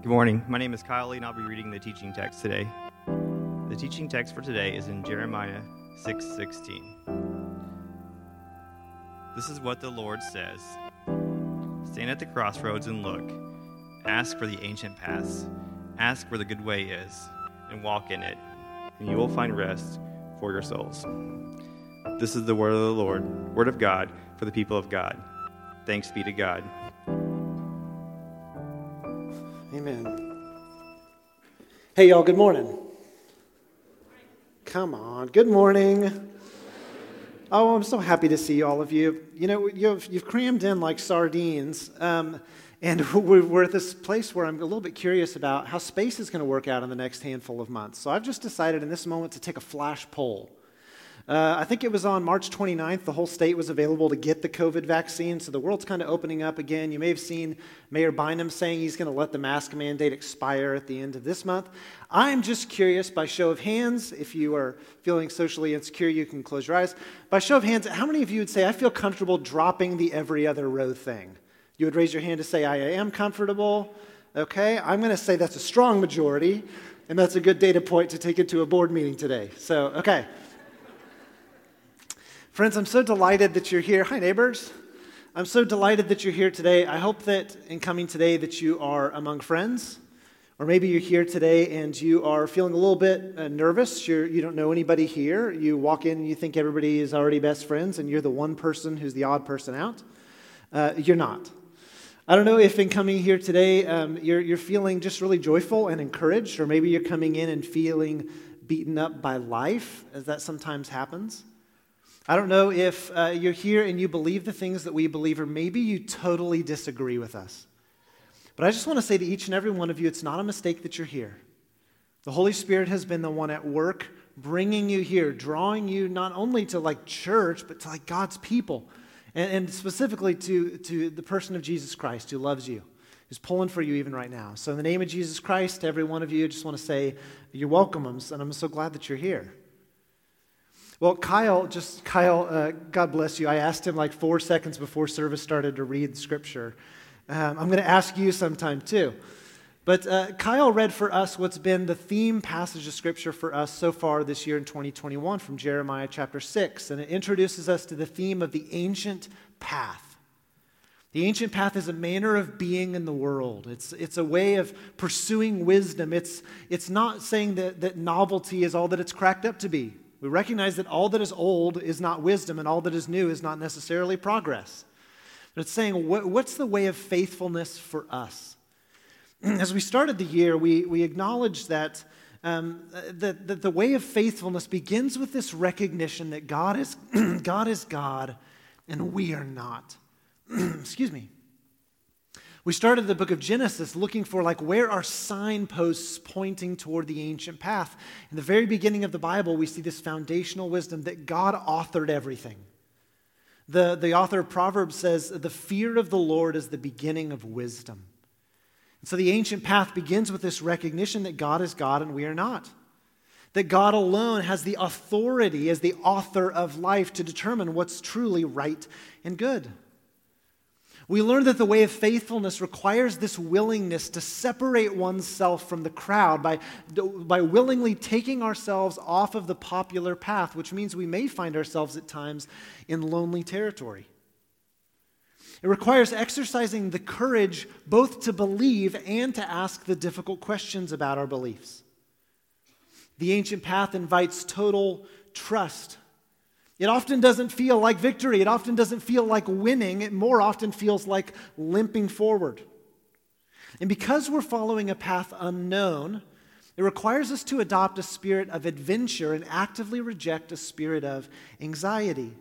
Good morning. My name is Kyle Lee, and I'll be reading the teaching text today. The teaching text for today is in Jeremiah 6:16. This is what the Lord says: Stand at the crossroads and look. Ask for the ancient paths. Ask where the good way is, and walk in it, and you will find rest for your souls. This is the word of the Lord, word of God for the people of God. Thanks be to God. Hey, y'all, good morning. Come on, good morning. Oh, I'm so happy to see all of you. You know, you've, you've crammed in like sardines. Um, and we're at this place where I'm a little bit curious about how space is going to work out in the next handful of months. So I've just decided in this moment to take a flash poll. Uh, I think it was on March 29th, the whole state was available to get the COVID vaccine. So the world's kind of opening up again. You may have seen Mayor Bynum saying he's going to let the mask mandate expire at the end of this month. I'm just curious, by show of hands, if you are feeling socially insecure, you can close your eyes. By show of hands, how many of you would say, I feel comfortable dropping the every other row thing? You would raise your hand to say, I am comfortable. Okay, I'm going to say that's a strong majority, and that's a good data point to take into a board meeting today. So, okay. Friends, I'm so delighted that you're here. Hi, neighbors. I'm so delighted that you're here today. I hope that in coming today that you are among friends, or maybe you're here today and you are feeling a little bit uh, nervous. You're, you don't know anybody here. You walk in you think everybody is already best friends, and you're the one person who's the odd person out. Uh, you're not. I don't know if in coming here today um, you're, you're feeling just really joyful and encouraged, or maybe you're coming in and feeling beaten up by life, as that sometimes happens. I don't know if uh, you're here and you believe the things that we believe, or maybe you totally disagree with us. But I just want to say to each and every one of you, it's not a mistake that you're here. The Holy Spirit has been the one at work bringing you here, drawing you not only to like church, but to like God's people, and, and specifically to, to the person of Jesus Christ who loves you, who's pulling for you even right now. So, in the name of Jesus Christ, every one of you, I just want to say you're welcome, and I'm so glad that you're here. Well, Kyle, just Kyle, uh, God bless you. I asked him like four seconds before service started to read scripture. Um, I'm going to ask you sometime too. But uh, Kyle read for us what's been the theme passage of scripture for us so far this year in 2021 from Jeremiah chapter 6. And it introduces us to the theme of the ancient path. The ancient path is a manner of being in the world. It's, it's a way of pursuing wisdom. It's, it's not saying that, that novelty is all that it's cracked up to be. We recognize that all that is old is not wisdom, and all that is new is not necessarily progress. But it's saying, what, what's the way of faithfulness for us? As we started the year, we, we acknowledged that, um, that, that the way of faithfulness begins with this recognition that God is, God is God and we are not. Excuse me. We started the book of Genesis looking for like where are signposts pointing toward the ancient path. In the very beginning of the Bible, we see this foundational wisdom that God authored everything. The, the author of Proverbs says, The fear of the Lord is the beginning of wisdom. And so the ancient path begins with this recognition that God is God and we are not. That God alone has the authority as the author of life to determine what's truly right and good. We learn that the way of faithfulness requires this willingness to separate oneself from the crowd by, by willingly taking ourselves off of the popular path, which means we may find ourselves at times in lonely territory. It requires exercising the courage both to believe and to ask the difficult questions about our beliefs. The ancient path invites total trust it often doesn't feel like victory. It often doesn't feel like winning. It more often feels like limping forward. And because we're following a path unknown, it requires us to adopt a spirit of adventure and actively reject a spirit of anxiety.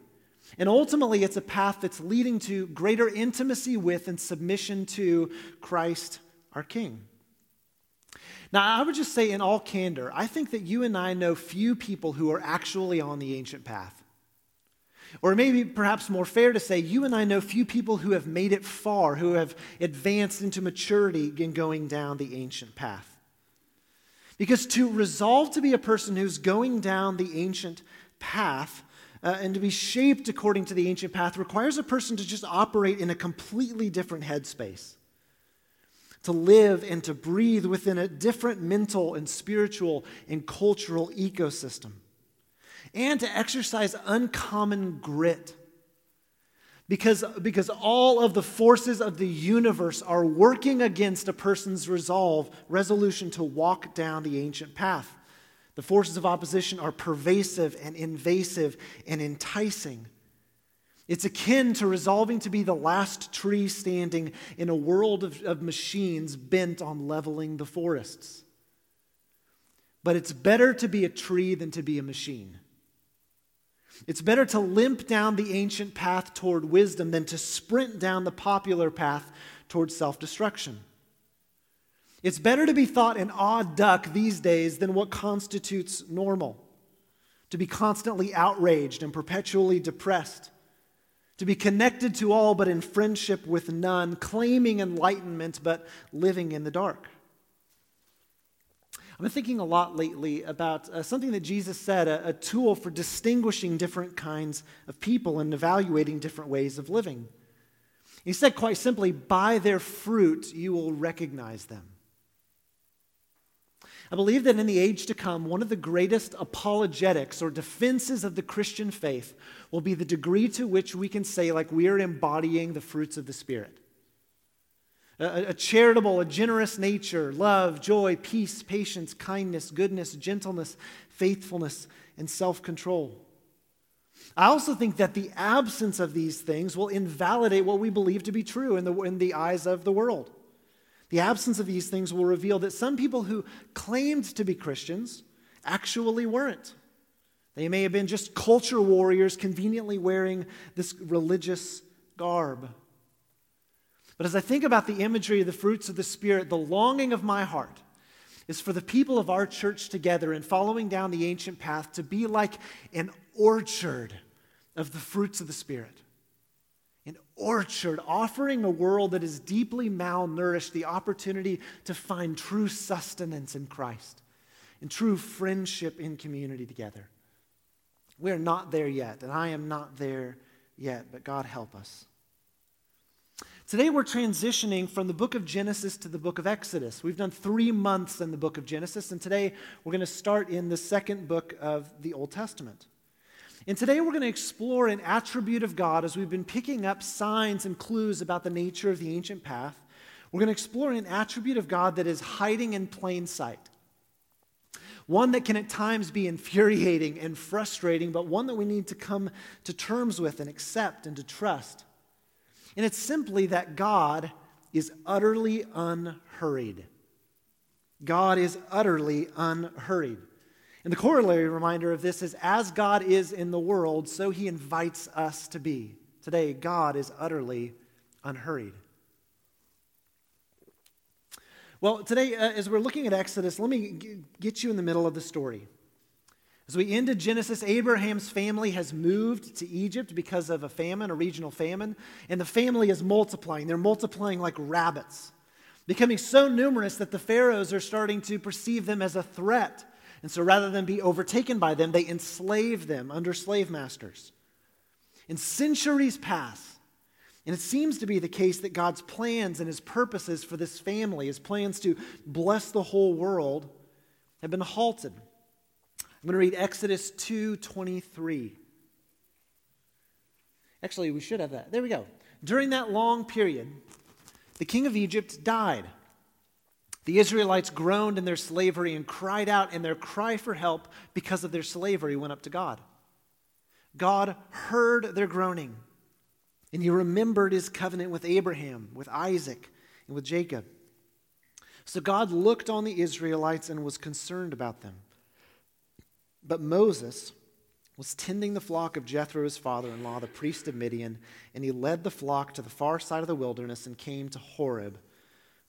And ultimately, it's a path that's leading to greater intimacy with and submission to Christ our King. Now, I would just say, in all candor, I think that you and I know few people who are actually on the ancient path. Or maybe perhaps more fair to say, you and I know few people who have made it far, who have advanced into maturity in going down the ancient path. Because to resolve to be a person who's going down the ancient path uh, and to be shaped according to the ancient path requires a person to just operate in a completely different headspace. to live and to breathe within a different mental and spiritual and cultural ecosystem, and to exercise uncommon grit. Because, because all of the forces of the universe are working against a person's resolve, resolution to walk down the ancient path. The forces of opposition are pervasive and invasive and enticing. It's akin to resolving to be the last tree standing in a world of, of, machines bent on leveling the forests. But it's better to be a tree than to be a machine. It's better to limp down the ancient path toward wisdom than to sprint down the popular path toward self destruction. It's better to be thought an odd duck these days than what constitutes normal, to be constantly outraged and perpetually depressed to be connected to all but in friendship with none, claiming enlightenment but living in the dark. I've been thinking a lot lately about uh, something that Jesus said, a, a tool for distinguishing different kinds of people and evaluating different ways of living. He said quite simply, By their fruit you will recognize them. I believe that in the age to come, one of the greatest apologetics or defenses of the Christian faith will be the degree to which we can say, like, we are embodying the fruits of the Spirit. A, charitable, a generous nature, love, joy, peace, patience, kindness, goodness, gentleness, faithfulness, and self control. I also think that the absence of these things will invalidate what we believe to be true in the, in the eyes of the world. The absence of these things will reveal that some people who claimed to be Christians actually weren't. They may have been just culture warriors conveniently wearing this religious garb. But as I think about the imagery of the fruits of the Spirit, the longing of my heart is for the people of our church together and following down the ancient path to be like an orchard of the fruits of the Spirit an orchard offering a world that is deeply malnourished the opportunity to find true sustenance in Christ and true friendship in community together. We are not there yet, and I am not there yet, but God help us. Today we're transitioning from the book of Genesis to the book of Exodus. We've done three months in the book of Genesis, and today we're going to start in the second book of the Old Testament. And today we're going to explore an attribute of God as we've been picking up signs and clues about the nature of the ancient path. We're going to explore an attribute of God that is hiding in plain sight. One that can at times be infuriating and frustrating, but one that we need to come to terms with and accept and to trust. And it's simply that God is utterly unhurried. God is utterly unhurried. And the corollary reminder of this is as God is in the world, so he invites us to be. Today, God is utterly unhurried. Well, today, uh, as we're looking at Exodus, let me g- get you in the middle of the story. As we end ended Genesis, Abraham's family has moved to Egypt because of a famine, a regional famine, and the family is multiplying. They're multiplying like rabbits, becoming so numerous that the pharaohs are starting to perceive them as a threat and so rather than be overtaken by them, they enslave them under slave masters. And centuries pass. And it seems to be the case that God's plans and his purposes for this family, his plans to bless the whole world, have been halted. I'm going to read Exodus 2:23. Actually, we should have that. There we go. During that long period, the king of Egypt died. The Israelites groaned in their slavery and cried out, and their cry for help because of their slavery went up to God. God heard their groaning, and he remembered his covenant with Abraham, with Isaac, and with Jacob. So God looked on the Israelites and was concerned about them. But Moses was tending the flock of Jethro, his father in law, the priest of Midian, and he led the flock to the far side of the wilderness and came to Horeb,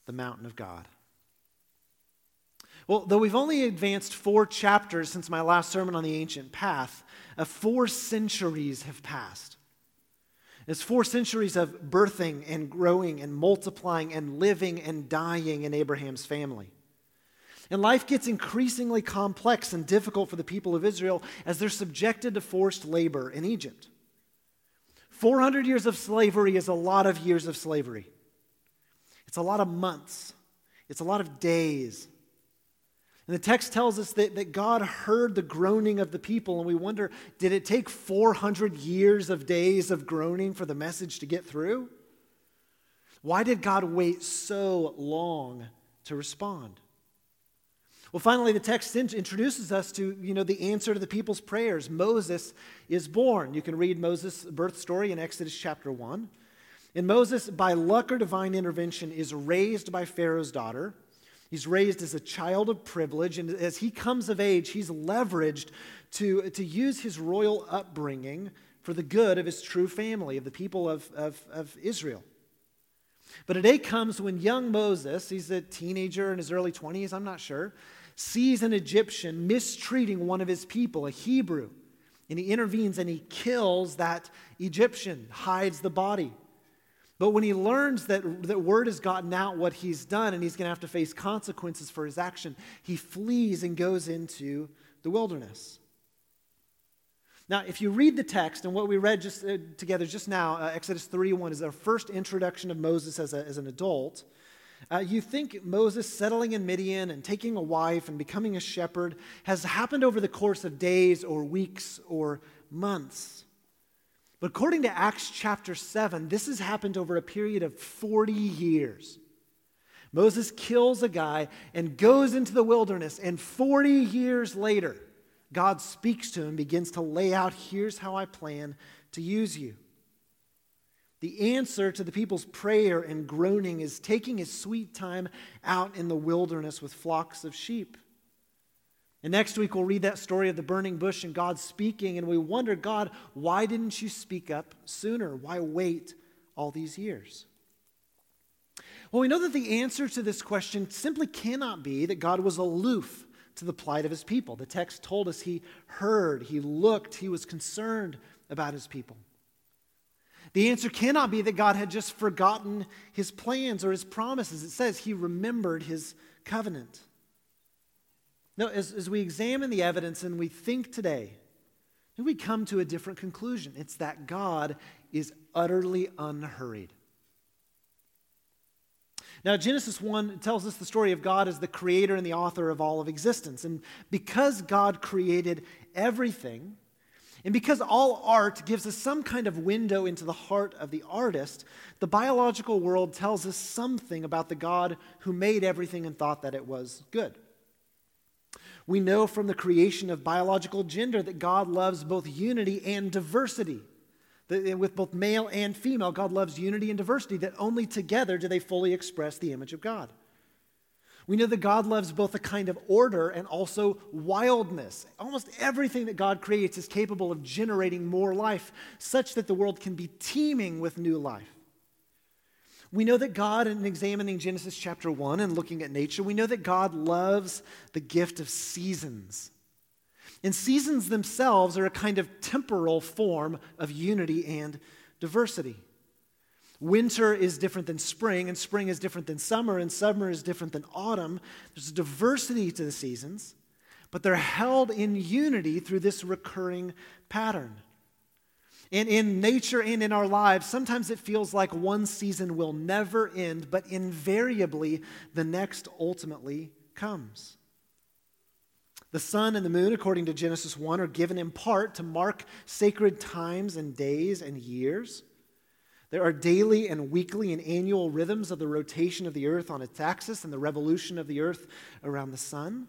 the mountain of God. Well, though we've only advanced four chapters since my last sermon on the ancient path, uh, four centuries have passed. It's four centuries of birthing and growing and multiplying and living and dying in Abraham's family. And life gets increasingly complex and difficult for the people of Israel as they're subjected to forced labor in Egypt. 400 years of slavery is a lot of years of slavery. It's a lot of months it's a lot of days. And the text tells us that, that God heard the groaning of the people, and we wonder did it take 400 years of days of groaning for the message to get through? Why did God wait so long to respond? Well, finally, the text introduces us to you know, the answer to the people's prayers. Moses is born. You can read Moses' birth story in Exodus chapter 1. And Moses, by luck or divine intervention, is raised by Pharaoh's daughter. He's raised as a child of privilege, and as he comes of age, he's leveraged to, to use his royal upbringing for the good of his true family, of the people of, of, of Israel. But a day comes when young Moses, he's a teenager in his early 20s, I'm not sure, sees an Egyptian mistreating one of his people, a Hebrew. And he intervenes and he kills that Egyptian, hides the body. But when he learns that, that word has gotten out what he's done and he's going to have to face consequences for his action, he flees and goes into the wilderness. Now, if you read the text, and what we read just uh, together just now, uh, Exodus 31 is our first introduction of Moses as, a, as an adult. Uh, you think Moses settling in Midian and taking a wife and becoming a shepherd has happened over the course of days or weeks or months. But according to Acts chapter 7, this has happened over a period of 40 years. Moses kills a guy and goes into the wilderness, and 40 years later, God speaks to him, begins to lay out here's how I plan to use you. The answer to the people's prayer and groaning is taking his sweet time out in the wilderness with flocks of sheep. And next week, we'll read that story of the burning bush and God speaking, and we wonder, God, why didn't you speak up sooner? Why wait all these years? Well, we know that the answer to this question simply cannot be that God was aloof to the plight of his people. The text told us he heard, he looked, he was concerned about his people. The answer cannot be that God had just forgotten his plans or his promises. It says he remembered his covenant. No, as, as we examine the evidence and we think today, we come to a different conclusion. It's that God is utterly unhurried. Now, Genesis 1 tells us the story of God as the creator and the author of all of existence. And because God created everything, and because all art gives us some kind of window into the heart of the artist, the biological world tells us something about the God who made everything and thought that it was good. We know from the creation of biological gender that God loves both unity and diversity. Eh, with both male and female, God loves unity and diversity, that only together do they fully express the image of God. We know that God loves both a kind of order and also wildness. Almost everything that God creates is capable of generating more life, such that the world can be teeming with new life. We know that God, in examining Genesis chapter 1 and looking at nature, we know that God loves the gift of seasons. And seasons themselves are a kind of temporal form of unity and diversity. Winter is different than spring, and spring is different than summer, and summer is different than autumn. There's a diversity to the seasons, but they're held in unity through this recurring pattern. And in nature and in our lives, sometimes it feels like one season will never end, but invariably the next ultimately comes. The sun and the moon, according to Genesis 1, are given in part to mark sacred times and days and years. There are daily and weekly and annual rhythms of the rotation of the earth on its axis and the revolution of the earth around the sun.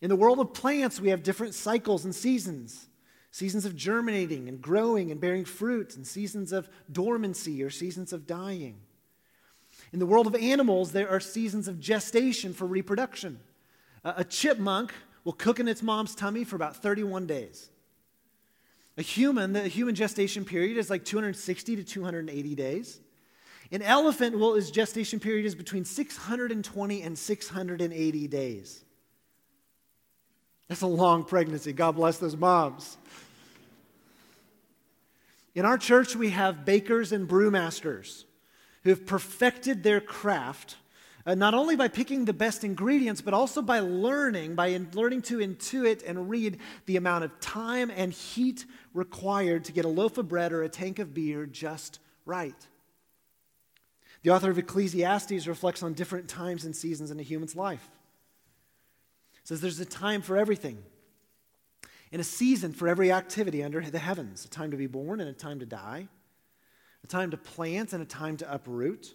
In the world of plants, we have different cycles and seasons seasons of germinating and growing and bearing fruit, and seasons of dormancy or seasons of dying. In the world of animals, there are seasons of gestation for reproduction. A chipmunk will cook in its mom's tummy for about 31 days. A human, the human gestation period is like 260 to 280 days. An elephant, well, its gestation period is between 620 and 680 days. That's a long pregnancy. God bless those moms. In our church, we have bakers and brewmasters who have perfected their craft, uh, not only by picking the best ingredients, but also by learning, by in, learning to intuit and read the amount of time and heat required to get a loaf of bread or a tank of beer just right. The author of Ecclesiastes reflects on different times and seasons in a human's life. Says there's a time for everything, and a season for every activity under the heavens a time to be born and a time to die, a time to plant and a time to uproot,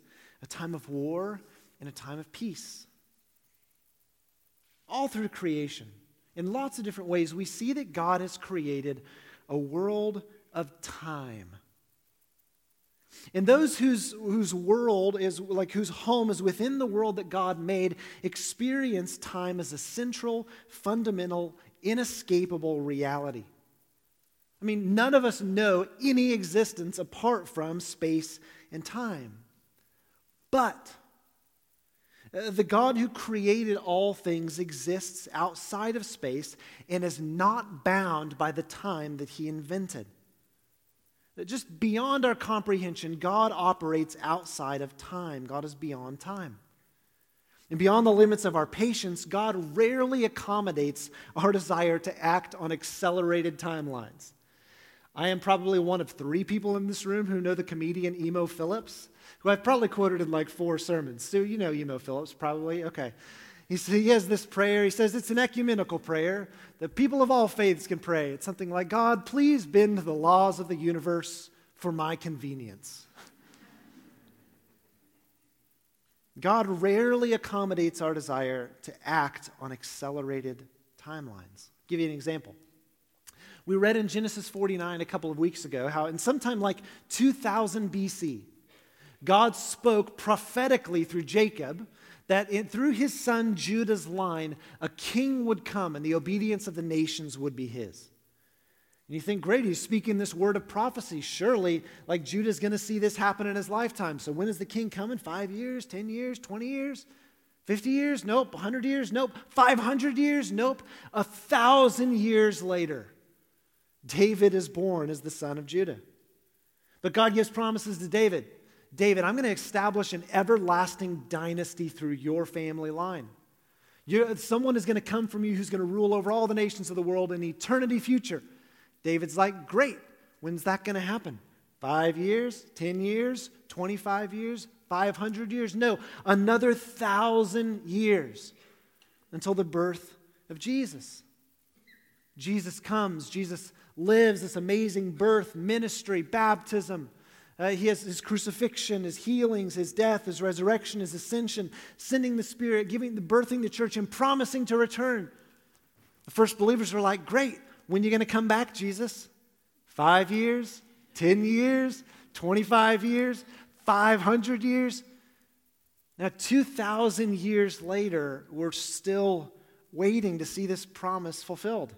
a time of war and a time of peace. All through creation, in lots of different ways, we see that God has created a world of time. And those whose, whose world is like whose home is within the world that God made experience time as a central, fundamental, inescapable reality. I mean, none of us know any existence apart from space and time. But uh, the God who created all things exists outside of space and is not bound by the time that he invented. Just beyond our comprehension, God operates outside of time. God is beyond time. And beyond the limits of our patience, God rarely accommodates our desire to act on accelerated timelines. I am probably one of three people in this room who know the comedian Emo Philips, who I've probably quoted in like four sermons. Sue, you know Emo Philips, probably? Okay. He, says he has this prayer. He says it's an ecumenical prayer that people of all faiths can pray. It's something like God, please bend the laws of the universe for my convenience. God rarely accommodates our desire to act on accelerated timelines. I'll give you an example. We read in Genesis 49 a couple of weeks ago how, in sometime like 2000 BC, God spoke prophetically through Jacob that in, through his son Judah's line, a king would come and the obedience of the nations would be his. And you think, great, he's speaking this word of prophecy. Surely, like Judah's going to see this happen in his lifetime. So when is the king coming? Five years, 10 years, 20 years? 50 years? Nope. 100 years? Nope. 500 years? Nope. A thousand years later, David is born as the son of Judah. But God gives promises to David. David, I'm going to establish an everlasting dynasty through your family line. You're, someone is going to come from you who's going to rule over all the nations of the world in eternity future. David's like, Great. When's that going to happen? Five years? Ten years? 25 years? 500 years? No, another thousand years until the birth of Jesus. Jesus comes, Jesus lives this amazing birth, ministry, baptism uh, he has his crucifixion, his healings, his death, his resurrection, his ascension, sending the Spirit, giving the birthing the church, and promising to return. The first believers were like, Great, when are you going to come back, Jesus? Five years, 10 years, 25 years, 500 years? Now, 2,000 years later, we're still waiting to see this promise fulfilled.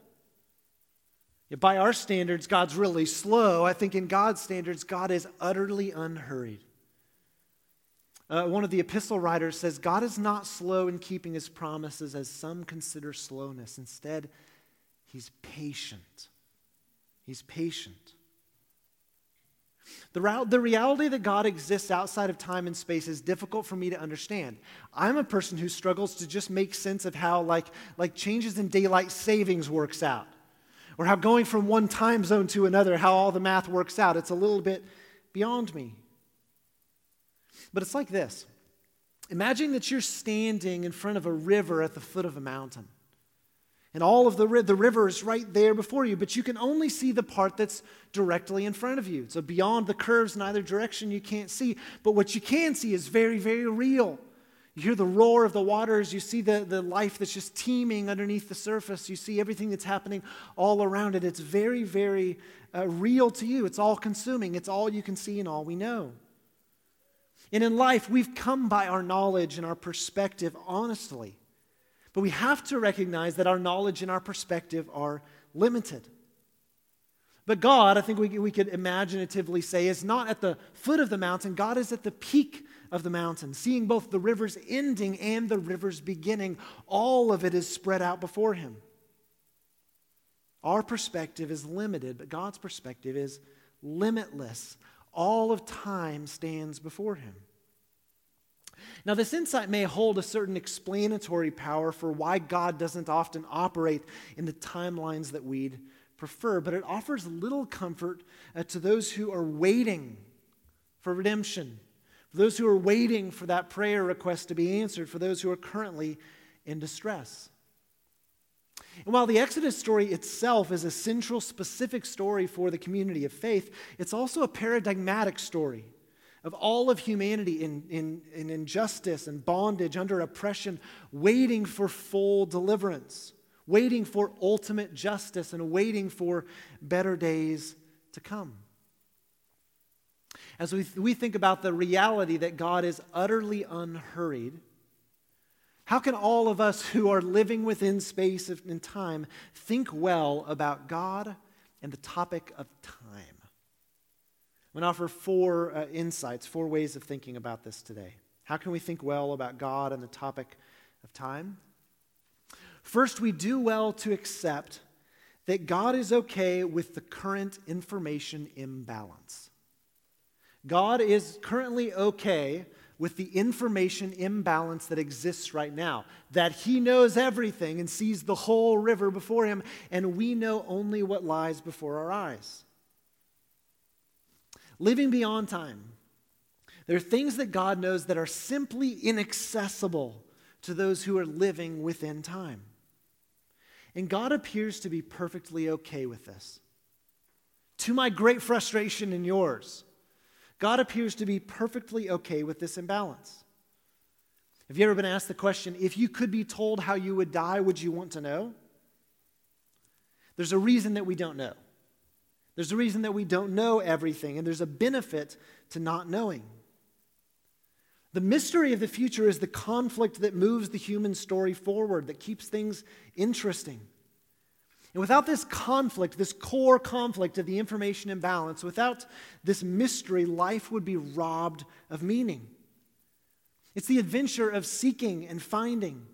By our standards, God's really slow. I think in God's standards, God is utterly unhurried. Uh, one of the epistle writers says, God is not slow in keeping his promises as some consider slowness. Instead, he's patient. He's patient. The, the reality that God exists outside of time and space is difficult for me to understand. I'm a person who struggles to just make sense of how, like, like changes in daylight savings works out or how going from one time zone to another, how all the math works out. It's a little bit beyond me. But it's like this Imagine that you're standing in front of a river at the foot of a mountain. And all of the, the river is right there before you, but you can only see the part that's directly in front of you. So beyond the curves in either direction, you can't see. But what you can see is very, very real. You hear the roar of the waters. You see the, the life that's just teeming underneath the surface. You see everything that's happening all around it. It's very, very uh, real to you. It's all consuming. It's all you can see and all we know. And in life, we've come by our knowledge and our perspective honestly. But we have to recognize that our knowledge and our perspective are limited. But God, I think we, we could imaginatively say, is not at the foot of the mountain. God is at the peak of the mountain, seeing both the river's ending and the river's beginning. All of it is spread out before him. Our perspective is limited, but God's perspective is limitless. All of time stands before him. Now, this insight may hold a certain explanatory power for why God doesn't often operate in the timelines that we'd prefer, but it offers little comfort uh, to those who are waiting for redemption, for those who are waiting for that prayer request to be answered, for those who are currently in distress. And while the Exodus story itself is a central, specific story for the community of faith, it's also a paradigmatic story of all of humanity in, in, in injustice and bondage, under oppression, waiting for full deliverance, waiting for ultimate justice, and waiting for better days to come. As we, we think about the reality that God is utterly unhurried, how can all of us who are living within space and time think well about God and the topic of time? I'm going to offer four uh, insights, four ways of thinking about this today. How can we think well about God and the topic of time? First, we do well to accept that God is okay with the current information imbalance. God is currently okay with the information imbalance that exists right now. That he knows everything and sees the whole river before him, and we know only what lies before our eyes. Living beyond time, there are things that God knows that are simply inaccessible to those who are living within time. And God appears to be perfectly okay with this. To my great frustration and yours. God appears to be perfectly okay with this imbalance. Have you ever been asked the question if you could be told how you would die, would you want to know? There's a reason that we don't know. There's a reason that we don't know everything, and there's a benefit to not knowing. The mystery of the future is the conflict that moves the human story forward, that keeps things interesting. And without this conflict, this core conflict of the information imbalance, without this mystery, life would be robbed of meaning. It's the adventure of seeking and finding.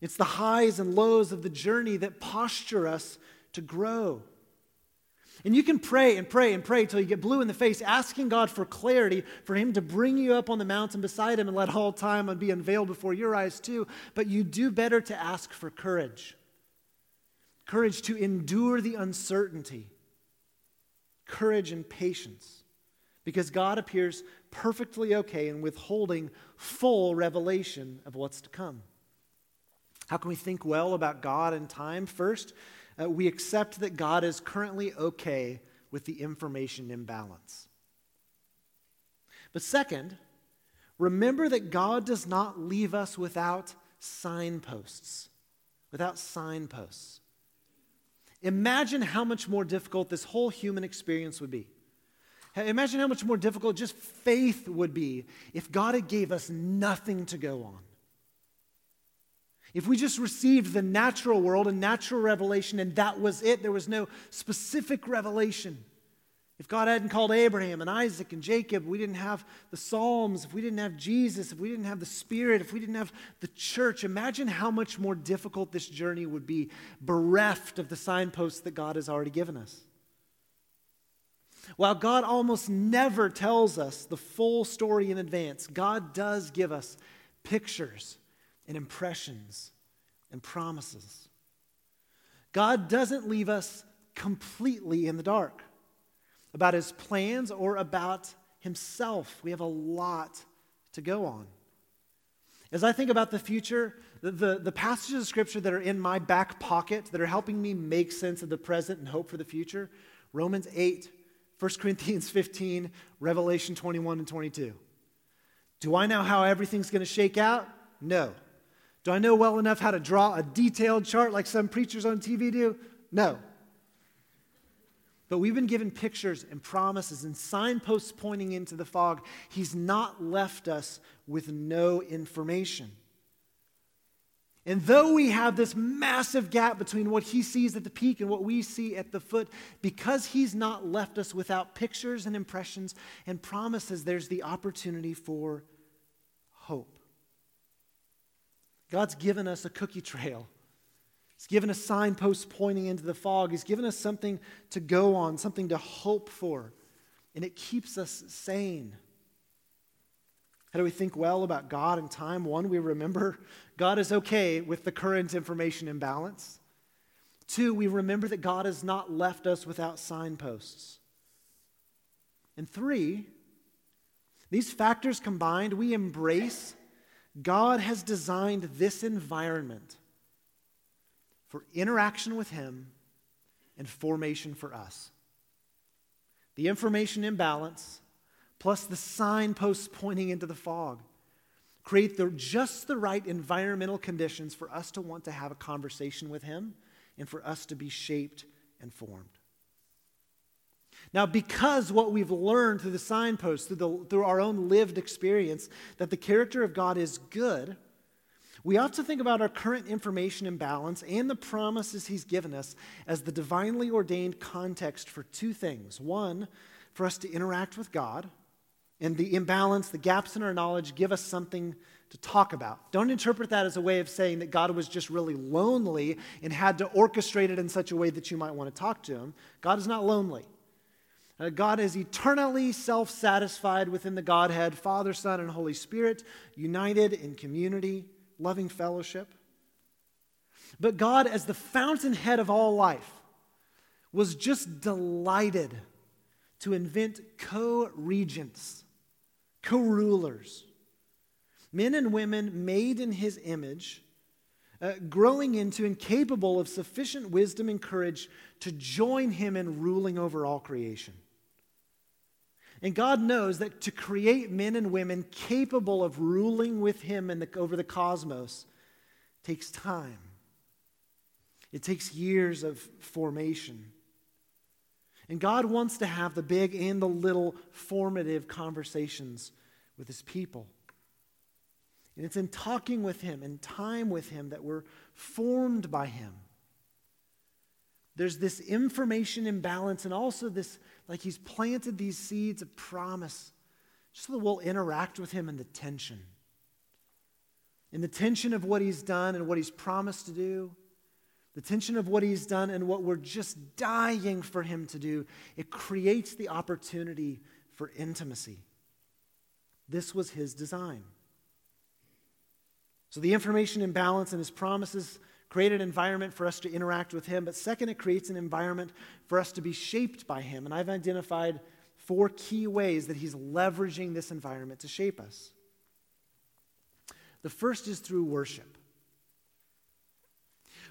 It's the highs and lows of the journey that posture us to grow. And you can pray and pray and pray until you get blue in the face, asking God for clarity, for Him to bring you up on the mountain beside Him and let all time be unveiled before your eyes, too. But you do better to ask for courage courage to endure the uncertainty, courage and patience, because God appears perfectly okay in withholding full revelation of what's to come. How can we think well about God and time? First, uh, we accept that God is currently okay with the information imbalance. But second, remember that God does not leave us without signposts. Without signposts. Imagine how much more difficult this whole human experience would be. Imagine how much more difficult just faith would be if God had gave us nothing to go on. If we just received the natural world and natural revelation and that was it, there was no specific revelation. If God hadn't called Abraham and Isaac and Jacob, we didn't have the Psalms, if we didn't have Jesus, if we didn't have the Spirit, if we didn't have the church, imagine how much more difficult this journey would be, bereft of the signposts that God has already given us. While God almost never tells us the full story in advance, God does give us pictures and impressions and promises. God doesn't leave us completely in the dark about his plans or about himself. We have a lot to go on. As I think about the future, the, the, the, passages of scripture that are in my back pocket that are helping me make sense of the present and hope for the future Romans 8, 1 Corinthians 15, Revelation 21 and 22. Do I know how everything's going to shake out? No. Do I know well enough how to draw a detailed chart like some preachers on TV do? No. But we've been given pictures and promises and signposts pointing into the fog. He's not left us with no information. And though we have this massive gap between what he sees at the peak and what we see at the foot, because he's not left us without pictures and impressions and promises, there's the opportunity for hope. God's given us a cookie trail. He's given us signposts pointing into the fog. He's given us something to go on, something to hope for, and it keeps us sane. How do we think well about God and time? One, we remember God is okay with the current information imbalance. Two, we remember that God has not left us without signposts. And three, these factors combined, we embrace God has designed this environment for interaction with Him and formation for us. The information imbalance plus the signposts pointing into the fog create the, just the right environmental conditions for us to want to have a conversation with Him and for us to be shaped and formed. Now, because what we've learned through the signposts, through, the, through our own lived experience, that the character of God is good, we ought to think about our current information imbalance and the promises He's given us as the divinely ordained context for two things. One, for us to interact with God, and the imbalance, the gaps in our knowledge, give us something to talk about. Don't interpret that as a way of saying that God was just really lonely and had to orchestrate it in such a way that you might want to talk to Him. God is not lonely. Uh, God is eternally self satisfied within the Godhead, Father, Son, and Holy Spirit, united in community, loving fellowship. But God, as the fountainhead of all life, was just delighted to invent co regents, co rulers, men and women made in his image. Uh, growing into and capable of sufficient wisdom and courage to join him in ruling over all creation. And God knows that to create men and women capable of ruling with Him the, over the cosmos takes time. It takes years of formation. And God wants to have the big and the little formative conversations with His people. And it's in talking with Him and time with Him that we're formed by Him. There's this information imbalance and also this like he's planted these seeds of promise just so that we'll interact with him in the tension. In the tension of what he's done and what he's promised to do, the tension of what he's done and what we're just dying for him to do, it creates the opportunity for intimacy. This was his design. So the information imbalance and his promises create an environment for us to interact with Him. But second, it creates an environment for us to be shaped by Him. And I've identified four key ways that He's leveraging this environment to shape us. The first is through worship.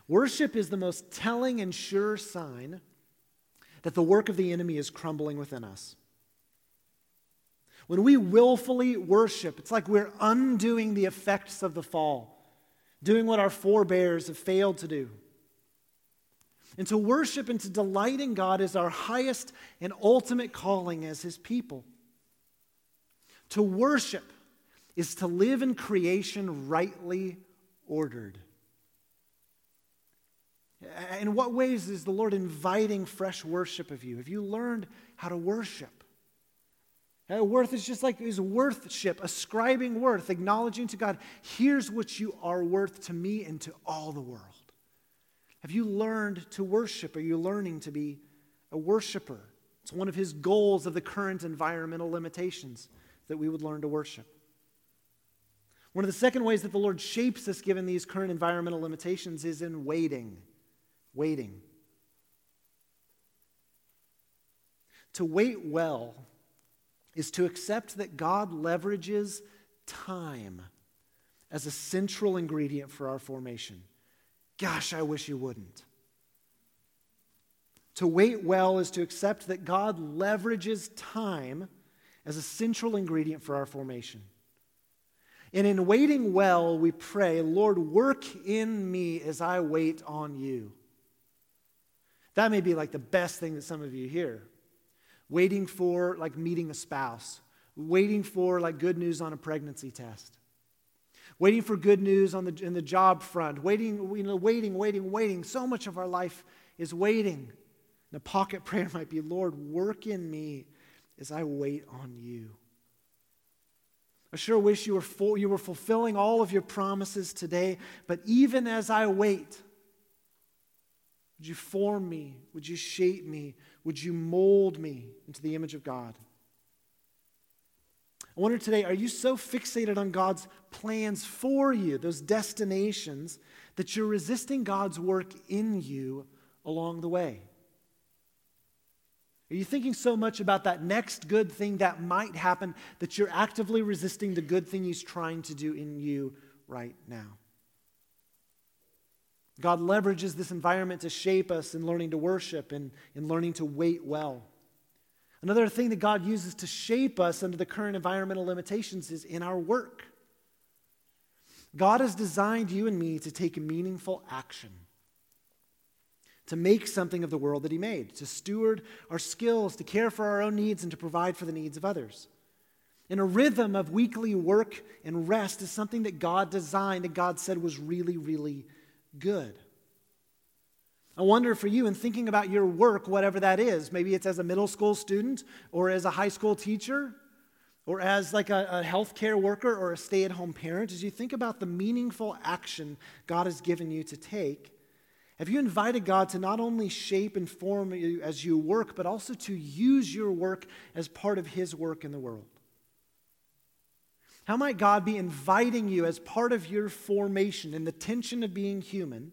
Worship is the most telling and sure sign that the work of the enemy is crumbling within us. When we willfully worship, it's like we're undoing the effects of the fall doing what our forebears have failed to do. And to worship and to delight in God is our highest and ultimate calling as His people. To worship is to live in creation rightly ordered. In what ways is the Lord inviting fresh worship of you? Have you learned how to worship? Uh, worth is just like is worthship, ascribing worth, acknowledging to God, here's what you are worth to me and to all the world. Have you learned to worship? Are you learning to be a worshiper? It's one of his goals of the current environmental limitations that we would learn to worship. One of the second ways that the Lord shapes us given these current environmental limitations is in waiting. Waiting. To wait well is to accept that God leverages time as a central ingredient for our formation. Gosh, I wish you wouldn't. To wait well is to accept that God leverages time as a central ingredient for our formation. And in waiting well, we pray, Lord, work in me as I wait on you. That may be like the best thing that some of you hear waiting for like meeting a spouse, waiting for like good news on a pregnancy test, waiting for good news on the, in the job front, waiting, you know, waiting, waiting, waiting. So much of our life is waiting. And a pocket prayer might be, Lord, work in me as I wait on you. I sure wish you were, full, you were fulfilling all of your promises today, but even as I wait, would you form me? Would you shape me? Would you mold me into the image of God? I wonder today, are you so fixated on God's plans for you, those destinations, that you're resisting God's work in you along the way? Are you thinking so much about that next good thing that might happen that you're actively resisting the good thing He's trying to do in you right now? God leverages this environment to shape us in learning to worship and in learning to wait well. Another thing that God uses to shape us under the current environmental limitations is in our work. God has designed you and me to take meaningful action to make something of the world that He made, to steward our skills, to care for our own needs, and to provide for the needs of others. And a rhythm of weekly work and rest is something that God designed, that God said was really, really good. I wonder for you in thinking about your work, whatever that is, maybe it's as a middle school student or as a high school teacher or as like a, a healthcare worker or a stay-at-home parent, as you think about the meaningful action God has given you to take, have you invited God to not only shape and form you as you work, but also to use your work as part of His work in the world? How might God be inviting you as part of your formation in the tension of being human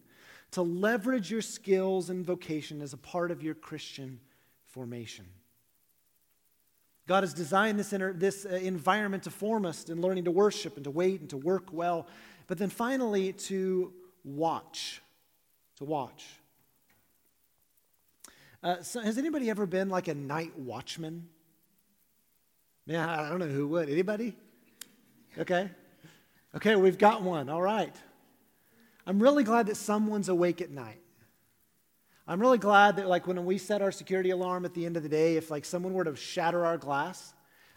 to leverage your skills and vocation as a part of your Christian formation? God has designed this, inter- this uh, environment to form us in learning to worship and to wait and to work well, but then finally to watch to watch. Uh, so has anybody ever been like a night watchman? Yeah, I don't know who would. Anybody? Okay. Okay, we've got one. All right. I'm really glad that someone's awake at night. I'm really glad that, like, when we set our security alarm at the end of the day, if, like, someone were to shatter our glass,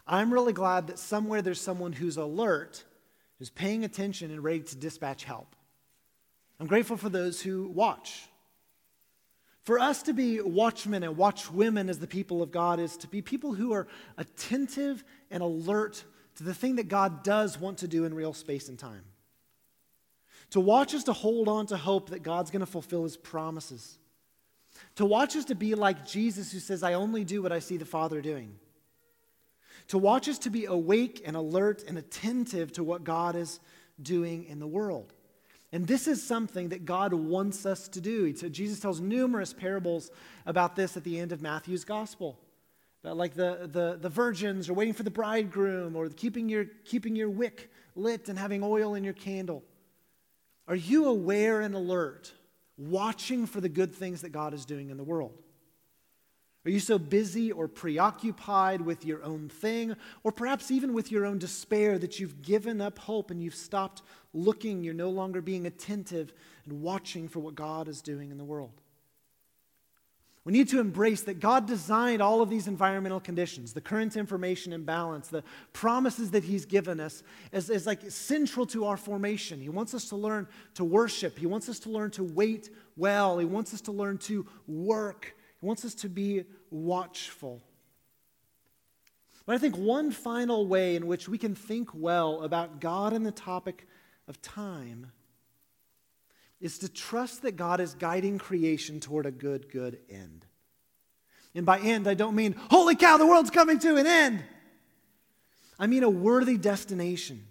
I'm really glad that somewhere there's someone who's alert, who's paying attention and ready to dispatch help. I'm grateful for those who watch. For us to be watchmen and watchwomen as the people of God is to be people who are attentive and alert to the thing that God does want to do in real space and time. To watch is to hold on to hope that God's going to fulfill his promises. To watch is to be like Jesus who says, I only do what I see the Father doing. To watch is to be awake and alert and attentive to what God is doing in the world. And this is something that God wants us to do. Jesus tells numerous parables about this at the end of Matthew's gospel. Like the, the, the virgins are waiting for the bridegroom or keeping your, keeping your wick lit and having oil in your candle. Are you aware and alert, watching for the good things that God is doing in the world? Are you so busy or preoccupied with your own thing, or perhaps even with your own despair, that you've given up hope and you've stopped looking? You're no longer being attentive and watching for what God is doing in the world. We need to embrace that God designed all of these environmental conditions, the current information imbalance, the promises that He's given us as, like central to our formation. He wants us to learn to worship. He wants us to learn to wait well. He wants us to learn to work he wants us to be watchful. But I think one final way in which we can think well about God and the topic of time is to trust that God is guiding creation toward a good, good end. And by end, I don't mean, holy cow, the world's coming to an end. I mean a worthy destination.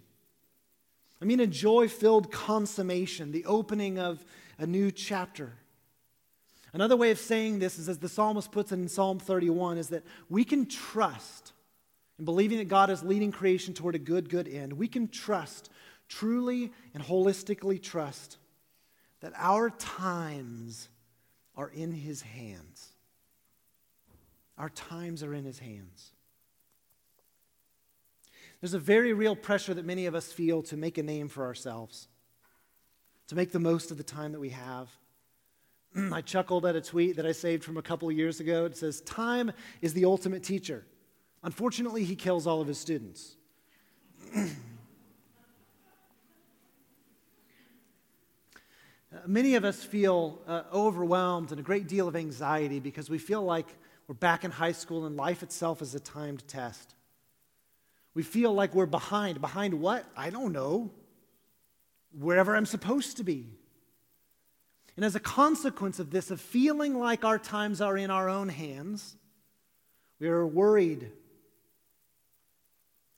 I mean a joy filled consummation, the opening of a new chapter. Another way of saying this is, as the psalmist puts it in Psalm 31, is that we can trust in believing that God is leading creation toward a good, good end. We can trust, truly and holistically trust, that our times are in His hands. Our times are in His hands. There's a very real pressure that many of us feel to make a name for ourselves, to make the most of the time that we have. I chuckled at a tweet that I saved from a couple years ago. It says, Time is the ultimate teacher. Unfortunately, he kills all of his students. Many of us feel uh, overwhelmed and a great deal of anxiety because we feel like we're back in high school and life itself is a timed test. We feel like we're behind. Behind what? I don't know. Wherever I'm supposed to be. And as a consequence of this, of feeling like our times are in our own hands, we are worried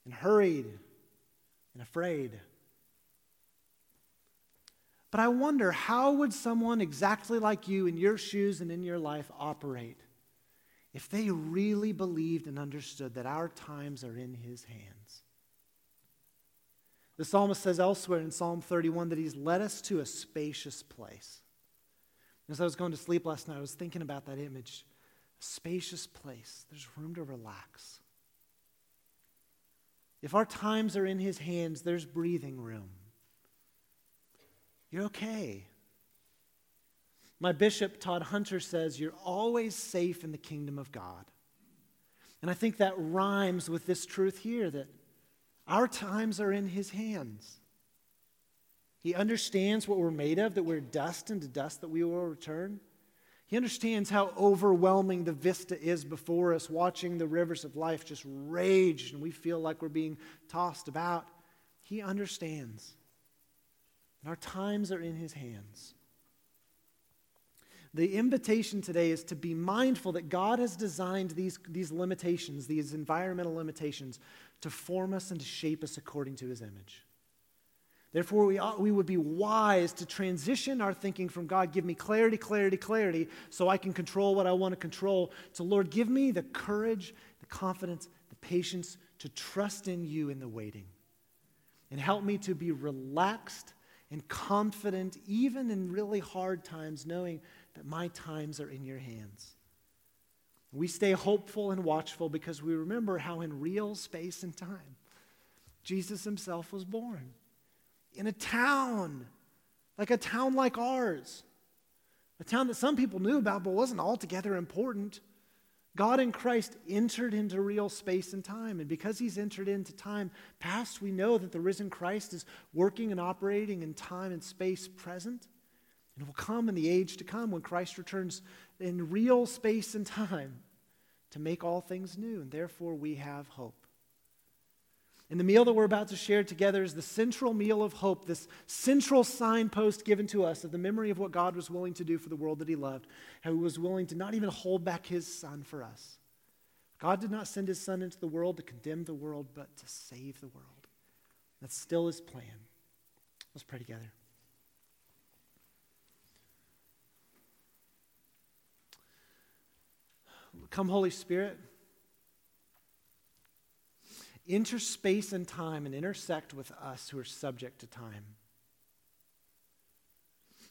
and hurried and afraid. But I wonder how would someone exactly like you in your shoes and in your life operate if they really believed and understood that our times are in his hands? The psalmist says elsewhere in Psalm 31 that he's led us to a spacious place. As I was going to sleep last night, I was thinking about that image. A spacious place. There's room to relax. If our times are in his hands, there's breathing room. You're okay. My bishop, Todd Hunter, says you're always safe in the kingdom of God. And I think that rhymes with this truth here that our times are in his hands. He understands what we're made of, that we're dust, and to dust that we will return. He understands how overwhelming the vista is before us, watching the rivers of life just rage and we feel like we're being tossed about. He understands. And our times are in His hands. The invitation today is to be mindful that God has designed these, these limitations, these environmental limitations, to form us and to shape us according to His image. Therefore, we, ought, we would be wise to transition our thinking from God, give me clarity, clarity, clarity, so I can control what I want to control, to Lord, give me the courage, the confidence, the patience to trust in you in the waiting. And help me to be relaxed and confident, even in really hard times, knowing that my times are in your hands. We stay hopeful and watchful because we remember how, in real space and time, Jesus himself was born in a town, like a town like ours, a town that some people knew about but wasn't altogether important. God in Christ entered into real space and time. And because he's entered into time past, we know that the risen Christ is working and operating in time and space present. And will come in the age to come when Christ returns in real space and time to make all things new. And therefore, we have hope. And the meal that we're about to share together is the central meal of hope, this central signpost given to us of the memory of what God was willing to do for the world that He loved, how He was willing to not even hold back His Son for us. God did not send His Son into the world to condemn the world, but to save the world. That's still His plan. Let's pray together. Come, Holy Spirit enter space and time and intersect with us who are subject to time.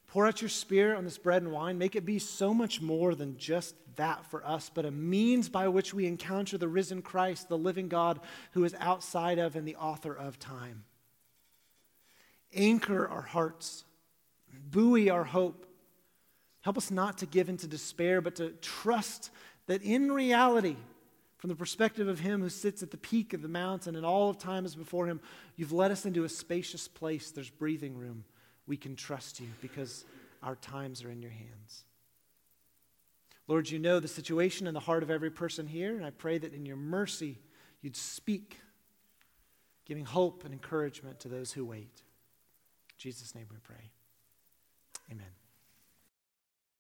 Pour out your spirit on this bread and wine. Make it be so much more than just that for us, but a means by which we encounter the risen Christ, the living God who is outside of and the author of time. Anchor our hearts, buoy our hope. Help us not to give into despair, but to trust that in reality, from the perspective of Him who sits at the peak of the mountain and all of time is before Him, you've led us into a spacious place. There's breathing room. We can trust you because our times are in your hands. Lord, you know the situation in the heart of every person here, and I pray that in your mercy you'd speak, giving hope and encouragement to those who wait. In Jesus' name we pray. Amen.